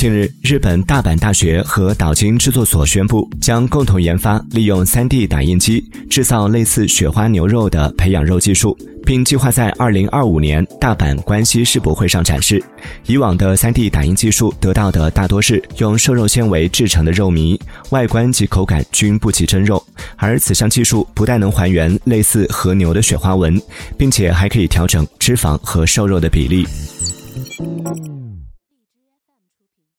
近日，日本大阪大学和岛津制作所宣布，将共同研发利用 3D 打印机制造类似雪花牛肉的培养肉技术，并计划在2025年大阪关西世博会上展示。以往的 3D 打印技术得到的大多是用瘦肉纤维制成的肉糜，外观及口感均不及真肉。而此项技术不但能还原类似和牛的雪花纹，并且还可以调整脂肪和瘦肉的比例。